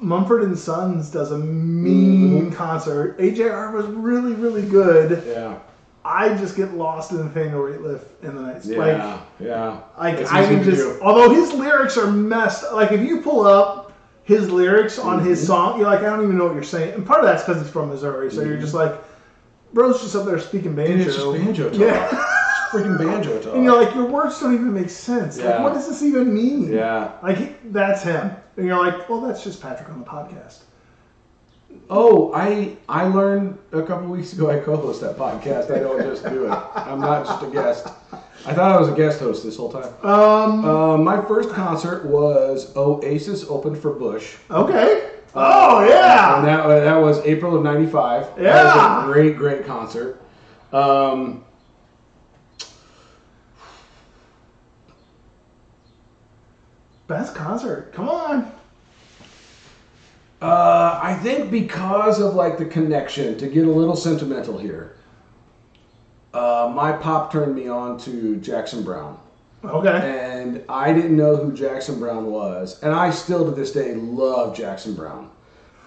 Mumford and Sons does a mean concert. AJR was really, really good.
yeah,
I just get lost in the Fango Rate Lift in the nights.
yeah,
Like,
yeah.
like I can just.
do.
Although his lyrics are messed. Like if you pull up his lyrics on his
Mm-hmm.
song, you're like, I don't even know what you're saying. And part of that's because he's from Missouri, so you're just like, bro's just up there speaking banjo.
And it's just banjo talk.
Yeah.
Freaking banjo [LAUGHS] talk.
And you're like, your words don't even make sense. Like,
Yeah.
what does this even mean?
yeah.
Like, that's him. And you're like, well, that's just Patrick on the podcast.
Oh, I I learned a couple weeks ago I co-host that podcast. I don't just do it. I'm not just a guest. I thought I was a guest host this whole time.
Um,
Uh, my first concert was Oasis opened for Bush.
okay. Oh,
And
yeah.
that, that was April of 95. That
Yeah.
was a great, great concert. Um,
Best concert. Come on.
Uh, I think because of like the connection, to get a little sentimental here, uh, my pop turned me on to Jackson Browne.
Okay.
and I didn't know who Jackson Browne was, and I still to this day love Jackson Browne.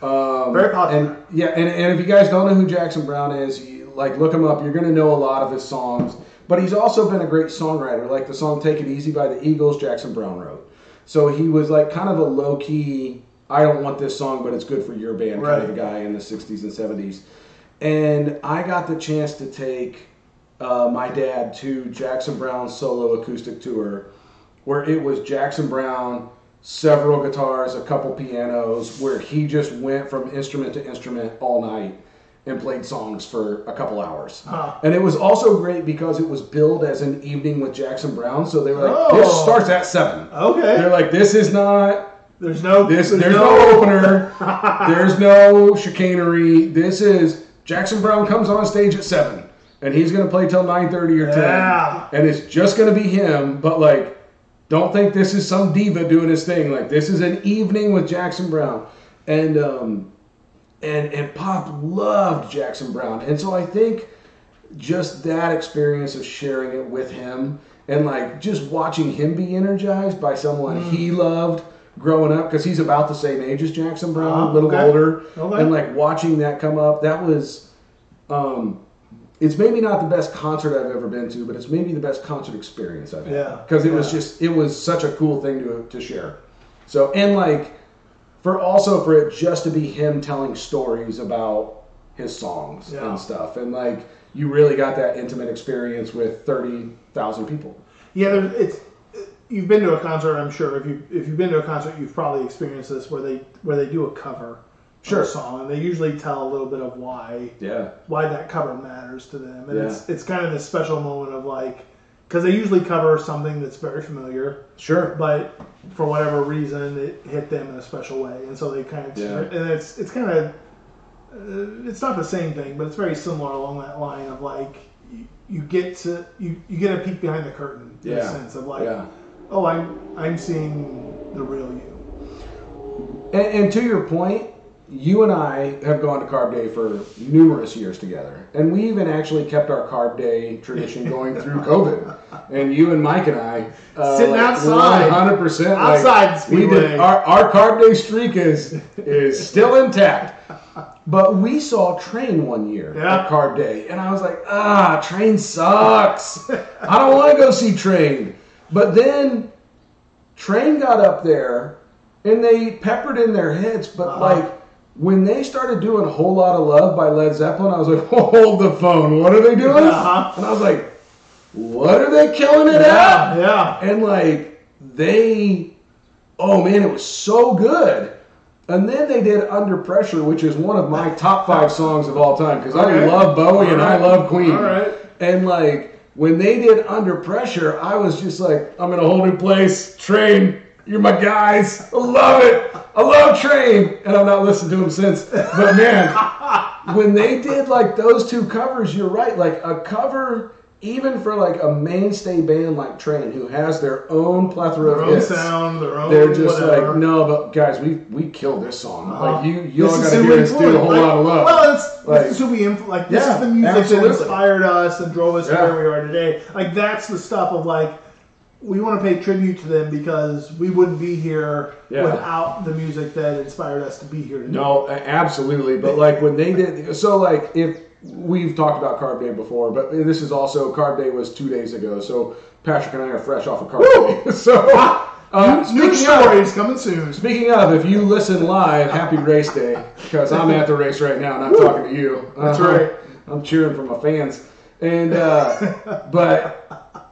Um,
Very popular.
And yeah, and, and if you guys don't know who Jackson Browne is, you, like look him up. You're gonna know a lot of his songs. But he's also been a great songwriter. Like the song "Take It Easy" by the Eagles, Jackson Browne wrote. So he was like kind of a low key. I don't want this song, but it's good for your band kind of
Right.
a guy in the '60s and '70s. And I got the chance to take uh, my dad to Jackson Browne's solo acoustic tour, where it was Jackson Browne, several guitars, a couple pianos, where he just went from instrument to instrument all night and played songs for a couple hours.
Huh.
And it was also great because it was billed as an evening with Jackson Browne, so they were like,
Oh.
"This starts at 7.
Okay.
They're like, "This is not
There's no.
this. There's, no, [LAUGHS] opener. there's no chicanery. This is Jackson Browne comes on stage at seven, and he's gonna play till nine thirty or ten,
Yeah.
and it's just gonna be him. But like, don't think this is some diva doing his thing. Like this is an evening with Jackson Browne, and um, and and Pop loved Jackson Browne, and so I think just that experience of sharing it with him and like just watching him be energized by someone he loved growing up because he's about the same age as Jackson
Browne,
a little
okay.
older,
Okay.
and like watching that come up, that was. Um, it's maybe not the best concert I've ever been to, but it's maybe the best concert experience I've had.
Yeah,
Because it was just, it was such a cool thing to, to share. So, and like, for also for it just to be him telling stories about his songs
Yeah.
and stuff. And like, you really got that intimate experience with 30,000 people.
Yeah, it's you've been to a concert. I'm sure if you if you've been to a concert, you've probably experienced this where they where they do a cover
Sure.
of a song, and they usually tell a little bit of why
Yeah.
why that cover matters to them, and
Yeah.
it's it's kind of this special moment of like because they usually cover something that's very familiar,
Sure.
but for whatever reason it hit them in a special way, and so they kind of
Yeah.
and it's it's kind of uh, it's not the same thing, but it's very similar along that line of like you, you get to you, you get a peek behind the curtain in a sense of like
Yeah.
Oh I'm I'm seeing the real you.
And, and to your point, you and I have gone to Carb Day for numerous years together, and we even actually kept our Carb Day tradition [LAUGHS] going through COVID. And you and Mike and I uh,
Sitting outside.
hundred percent
Outside the
We did our, our Carb Day streak is is still intact. But we saw Train one year
Yeah.
at Carb Day, and I was like, ah, Train sucks. I don't want to go see Train. But then Train got up there and they peppered in their hits, but
Uh-huh.
like when they started doing a whole lot of love by Led Zeppelin, I was like, [LAUGHS] hold the phone, what are they doing?
Uh-huh.
And I was like, what are they killing it
Yeah,
at?
yeah.
And like they, oh man, it was so good. And then they did Under Pressure, which is one of my top five songs of all time because I love Bowie and I love Queen.
All right.
And like when they did Under Pressure, I was just like, I'm in a whole new place. Train, you're my guys. I love it. I love Train. And I've not listened to him since. But man, [LAUGHS] when they did like those two covers, you're right. Like a cover, even for like a mainstay band like Train, who has their own plethora
Their
of
own
hits.
sound, their own
They're just
whatever.
like, no, but guys, we we killed this song.
Uh-huh.
Like you, you all
This is
got to hear us do a whole
Like,
lot of love.
Well, it's,
Like-
this is who we like. This
Yeah,
is the music that inspired us and drove us
Yeah.
to where we are today. Like that's the stuff of like we want to pay tribute to them because we wouldn't be here
Yeah.
without the music that inspired us to be here today.
No, absolutely. But like when they did, so like if we've talked about Carb Day before, but this is also Carb Day was two days ago. So Patrick and I are fresh off of Carb Day. [LAUGHS] So uh,
New stories coming soon.
speaking of, if you listen live, happy race day because I'm at the race right now, and I'm talking to you.
That's
Uh-huh.
right.
I'm cheering for my fans. And uh, [LAUGHS] but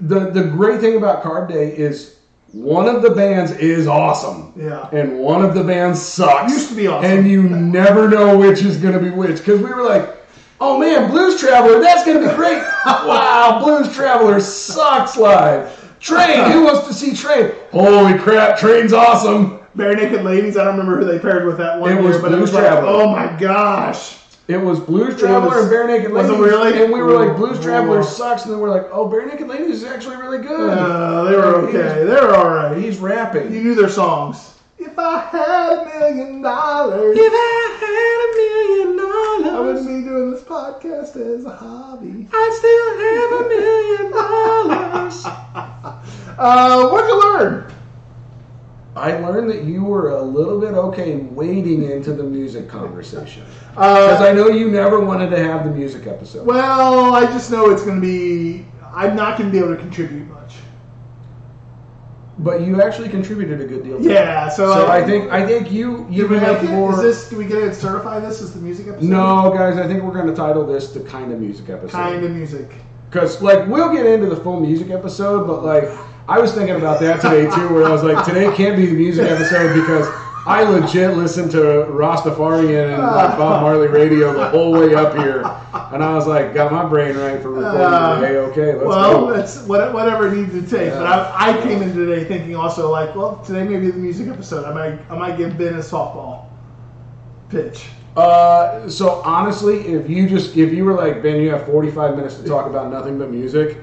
the the great thing about Carb Day is one of the bands is awesome
Yeah.
and one of the bands sucks.
Used to be awesome.
And you never know which is going to be which. Because we were like, oh man, Blues Traveler, that's going to be great. [LAUGHS] wow, Blues Traveler sucks live. Train, who wants to see Train? Holy crap, Train's awesome.
Barenaked Ladies. I don't remember who they paired with that one
It
year,
was
but it
Blues
was like,
Traveler.
oh my gosh.
It was Blues Traveler
was-
and Bare Naked
was
Ladies.
it really?
And we were like, Blues
Ooh.
Traveler sucks. And then we're like, oh, Barenaked Ladies is actually really good.
Uh, they were
He was-
okay. They were all right.
He's rapping.
You knew their songs. If I had a million dollars,
If I had a million dollars.
I wouldn't be doing this podcast as a hobby.
I'd still have a million [LAUGHS] dollars. [LAUGHS]
Uh, what'd you learn?
I learned that you were a little bit okay wading into the music conversation. Because [LAUGHS]
Uh,
I know you never wanted to have the music episode.
well, I just know it's going to be. I'm not going to be able to contribute much.
But you actually contributed a good deal. to.
Yeah, so,
So I um, think I think you you
we
have
it?
more.
Is this? Do we get it? Certify this as the music episode?
no, guys, I think we're going to title this the kind of music episode.
Kind of music.
Because like we'll get into the full music episode, but like I was thinking about that today too, where I was like, today can't be the music episode because I legit listened to Rastafarian and like Bob Marley radio the whole way up here, and I was like, got my brain right for recording
Uh,
today. Okay, let's
well,
go.
that's what, whatever it needs to take. But I, I came in today thinking also like, well, today may be the music episode. I might I might give Ben a softball pitch.
Uh, so honestly, if you just if you were like Ben, you have 45 minutes to talk about nothing but music.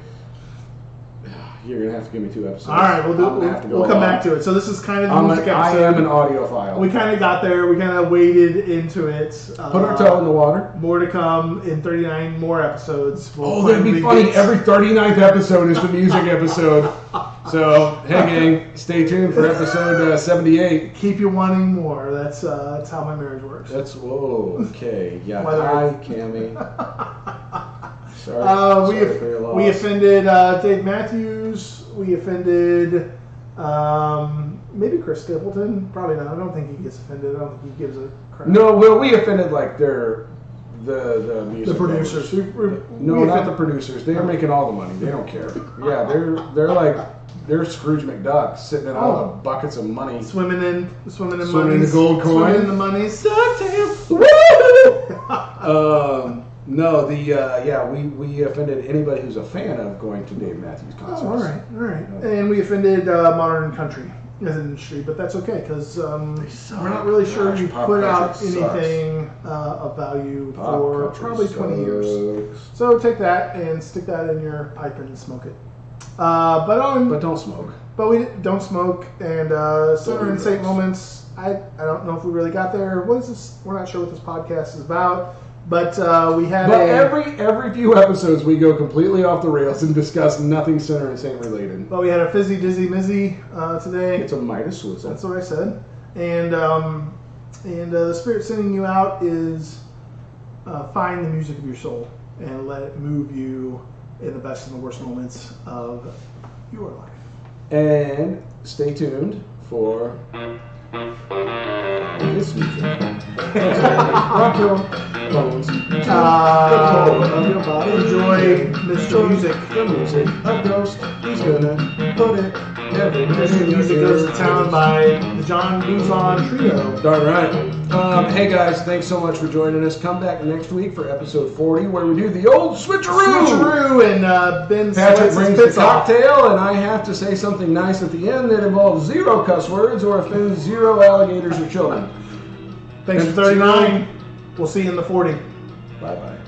You're gonna have to give me two episodes.
All right, we'll do.
I'm have to
We'll, we'll come
along.
back to it. So this is kind of the
I'm
music
a, I am an audiophile.
we kind of got there. We kind of waded into it. Uh,
Put our toe in the water.
More to come in 39 more episodes. We'll
Oh, that'd be funny. Every 39th episode is the music episode. [LAUGHS] So, hey, gang, stay tuned for episode uh, 78.
keep you wanting more. That's uh, that's how my marriage works.
That's, whoa, okay. Yeah, hi, Cammy. [LAUGHS] Sorry,
Uh, we
sorry for your
we offended uh, Dave Matthews. We offended um, maybe Chris Stapleton. Probably not. I don't think he gets offended. I don't think he gives a crap.
No, well, we offended, like, their, the, the music.
the producers. We, we,
No,
we
not the producers. They're making all the money. They don't care. Yeah, they're they're like they're Scrooge McDuck sitting in all
Oh.
the buckets of money.
Swimming in, swimming in
Swimming in the gold coin?
Swimming in the money. monies. [LAUGHS]
Um, no, the uh, yeah, we, we offended anybody who's a fan of going to Dave Matthews concerts.
Oh, all right, all right. And we offended uh, modern country as an industry, but that's okay because um,
suck.
we're not really sure
Gosh,
we
pop
put out
sucks.
anything uh, of value
Pop
for probably 20 years. So take that and stick that in your pipe and smoke it. Uh, but on,
But
but,
don't smoke.
But we don't smoke and uh, Sinner
Don't
and
do
Saint moments. I I don't know if we really got there. What is this? We're not sure what this podcast is about. But uh, we had
But
a,
every every few episodes we go completely off the rails and discuss nothing Sinner and Saint related.
but we had a fizzy dizzy mizzy uh, today.
It's a Midas Swizzle.
That's what I said. And um, and uh, the spirit sending you out is uh, find the music of your soul and let it move you in the best and the worst moments of your life.
And stay tuned for this music. Rock your bones.
Uh,
the of your body.
enjoy Mr. Music.
The music of Ghost. He's gonna put it every
Mr. Music goes to town by the John Buzon Trio.
Darn right. Um, hey guys, thanks so much for joining us. Come back next week for episode 40 where we do the old switcheroo.
Switcheroo and uh, Ben
Patrick brings the
off.
cocktail, and I have to say something nice at the end that involves zero cuss words or offends zero alligators or children.
Thanks for 39. We'll see you in the 40.
Bye bye.